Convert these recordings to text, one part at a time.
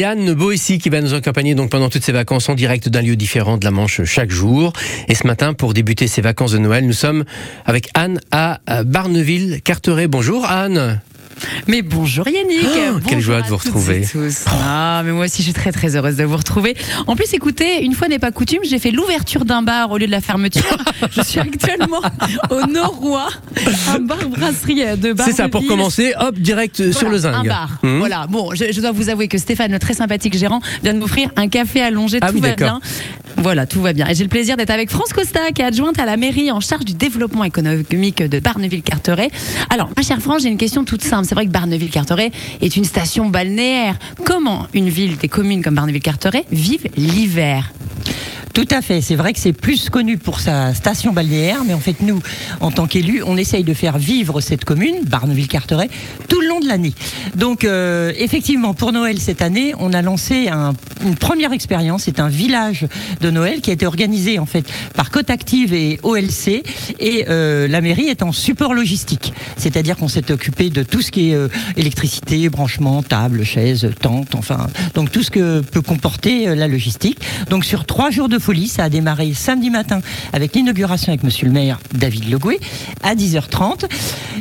C'est Anne Boessy qui va nous accompagner donc pendant toutes ces vacances en direct d'un lieu différent de la Manche chaque jour. Et ce matin, pour débuter ces vacances de Noël, nous sommes avec Anne à Barneville-Carteret. Bonjour Anne. Mais bonjour Yannick. Oh, quelle joie de vous retrouver. et tous. Ah, mais moi aussi, je suis très très heureuse de vous retrouver. En plus, écoutez, une fois n'est pas coutume, j'ai fait l'ouverture d'un bar au lieu de la fermeture. je suis actuellement au Norois, un bar brasserie de bar. C'est ça, pour commencer, hop, direct sur le zinc. Un bar. Hum. Voilà. Bon, je, je dois vous avouer que Stéphane, le très sympathique gérant, vient de m'offrir un café allongé. Ah tout oui, va d'accord. bien. Voilà, tout va bien. Et j'ai le plaisir d'être avec France Costa, qui est adjointe à la mairie en charge du développement économique de Barneville-Carteret. Alors, ma chère France, j'ai une question toute simple. C'est vrai que Barneville-Carteret est une station balnéaire. Comment une ville, des communes comme Barneville-Carteret vivent l'hiver? Tout à fait. C'est vrai que c'est plus connu pour sa station balnéaire, mais en fait, nous, en tant qu'élus, on essaye de faire vivre cette commune, Barneville-Carteret, tout le long de l'année. Donc, euh, effectivement, pour Noël cette année, on a lancé un- une première expérience. C'est un village de Noël qui a été organisé en fait par Côte Active et OLC, et euh, la mairie est en support logistique. C'est-à-dire qu'on s'est occupé de tout ce qui est euh, électricité, branchement, table, chaise, tente, enfin, donc tout ce que peut comporter euh, la logistique. Donc sur trois jours de folie, ça a démarré samedi matin avec l'inauguration avec Monsieur le maire David Legoué à 10h30,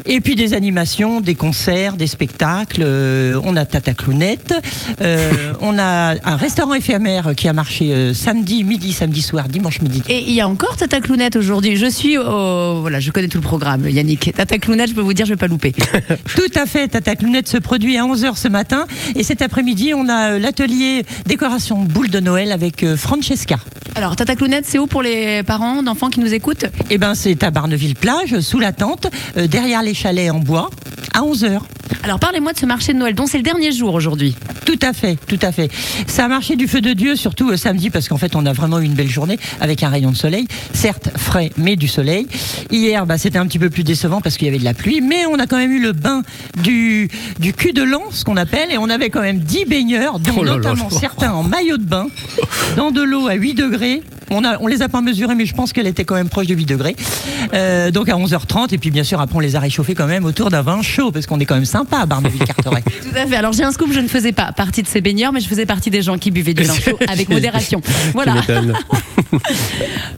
et puis des animations, des concerts, des spectacles. euh, on a Tata Clounette, euh, on a un restaurant éphémère qui a marché euh, samedi midi, samedi soir, dimanche midi. Et il y a encore Tata Clounette aujourd'hui. Je suis au... Voilà, je connais tout le programme, Yannick. Tata Clounette, je peux vous dire, je vais pas louper. Tout à fait, Tata Clounette se produit à 11h ce matin. Et cet après-midi, on a euh, l'atelier décoration boule de Noël avec euh, Francesca. Alors, Tata Clounette, c'est où pour les parents d'enfants qui nous écoutent? Eh ben, c'est à Barneville-Plage, sous la tente, euh, derrière les chalets en bois, à 11h. Alors, parlez-moi de ce marché de Noël, dont c'est le dernier jour aujourd'hui. Tout à fait, tout à fait. Ça a marché du feu de Dieu, surtout euh, samedi, parce qu'en fait, on a vraiment eu une belle journée avec un rayon de soleil. Certes, frais, mais du soleil. Hier, bah, c'était un petit peu plus décevant parce qu'il y avait de la pluie, mais on a quand même eu le bain du, du cul de l'an, ce qu'on appelle, et on avait quand même 10 baigneurs, dont Oh là notamment là. certains en maillot de bain, dans de l'eau à 8 degrés. On, a, on les a pas mesurés, mais je pense qu'elle était quand même proche de 8 degrés. Euh, donc à 11h30, et puis bien sûr, après, on les a réchauffés quand même autour d'un vin chaud, parce qu'on est quand même sympa à Barneville-Carteret. Tout à fait. Alors, j'ai un scoop, je ne faisais pas partie de ces baigneurs, mais je faisais partie des gens qui buvaient du vin chaud avec modération. Voilà.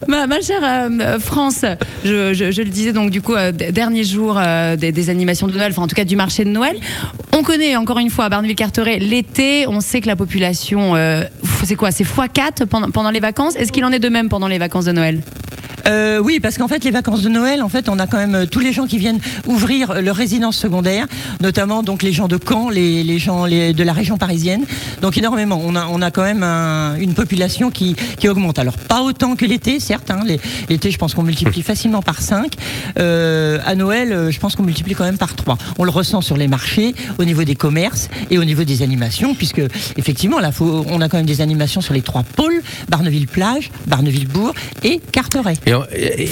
Ma, ma chère euh, France, je, je- je le disais donc du coup, euh, dernier jour euh, des, des animations de Noël, enfin en tout cas du marché de Noël. On connaît encore une fois à Barneville-Carteret l'été, on sait que la population, euh, c'est quoi, c'est x4 pendant, pendant les vacances? Est-ce qu'il en est de même pendant les vacances de Noël? Euh, oui, parce qu'en fait, les vacances de Noël, en fait, on a quand même euh, tous les gens qui viennent ouvrir euh, leur résidence secondaire, notamment donc les gens de Caen, les, gens les- de la région parisienne. Donc énormément. On a, on a quand même un- une population qui, qui augmente. Alors pas autant que l'été, certes. hein. L'été, je pense qu'on multiplie facilement par 5. à Noël, euh, je pense qu'on multiplie quand même par 3. On le ressent sur les marchés, au niveau des commerces et au niveau des animations, puisque effectivement, là, faut, on a quand même des animations sur les trois pôles Barneville-Plage, Barneville-Bourg et Carteret. Et, et-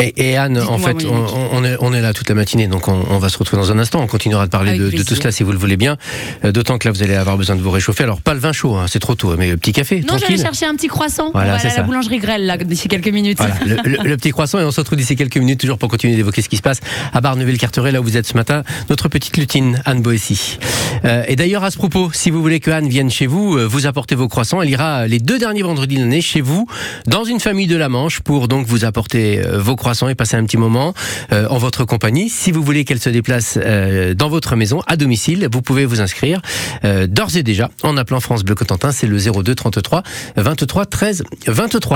et- et Anne, en fait, on, on est, on est là toute la matinée, donc on, on va se retrouver dans un instant. On continuera de parler de, de tout cela si vous le voulez bien. Euh, D'autant que là, vous allez avoir besoin de vous réchauffer. Alors, pas le vin chaud, hein, c'est trop tôt, mais le petit café, Non, j'allais chercher un petit croissant. Voilà, on va aller à la boulangerie Grelle là d'ici quelques minutes. Voilà, le, le- le petit croissant et on se retrouve d'ici quelques minutes toujours pour continuer d'évoquer ce qui se passe à Barneville-Carteret, là où vous êtes ce matin, notre petite lutine Anne Boessy. Euh, et d'ailleurs à ce propos, si vous voulez que Anne vienne chez vous, euh, vous apportez vos croissants, elle ira les deux derniers vendredis de l'année chez vous, dans une famille de la Manche, pour donc vous apporter euh, vos croissants et passer un petit moment euh, en votre compagnie. Si vous voulez qu'elle se déplace euh, dans votre maison, à domicile, vous pouvez vous inscrire euh, d'ores et déjà en appelant France Bleu Cotentin, c'est le 02 33 23 13 23.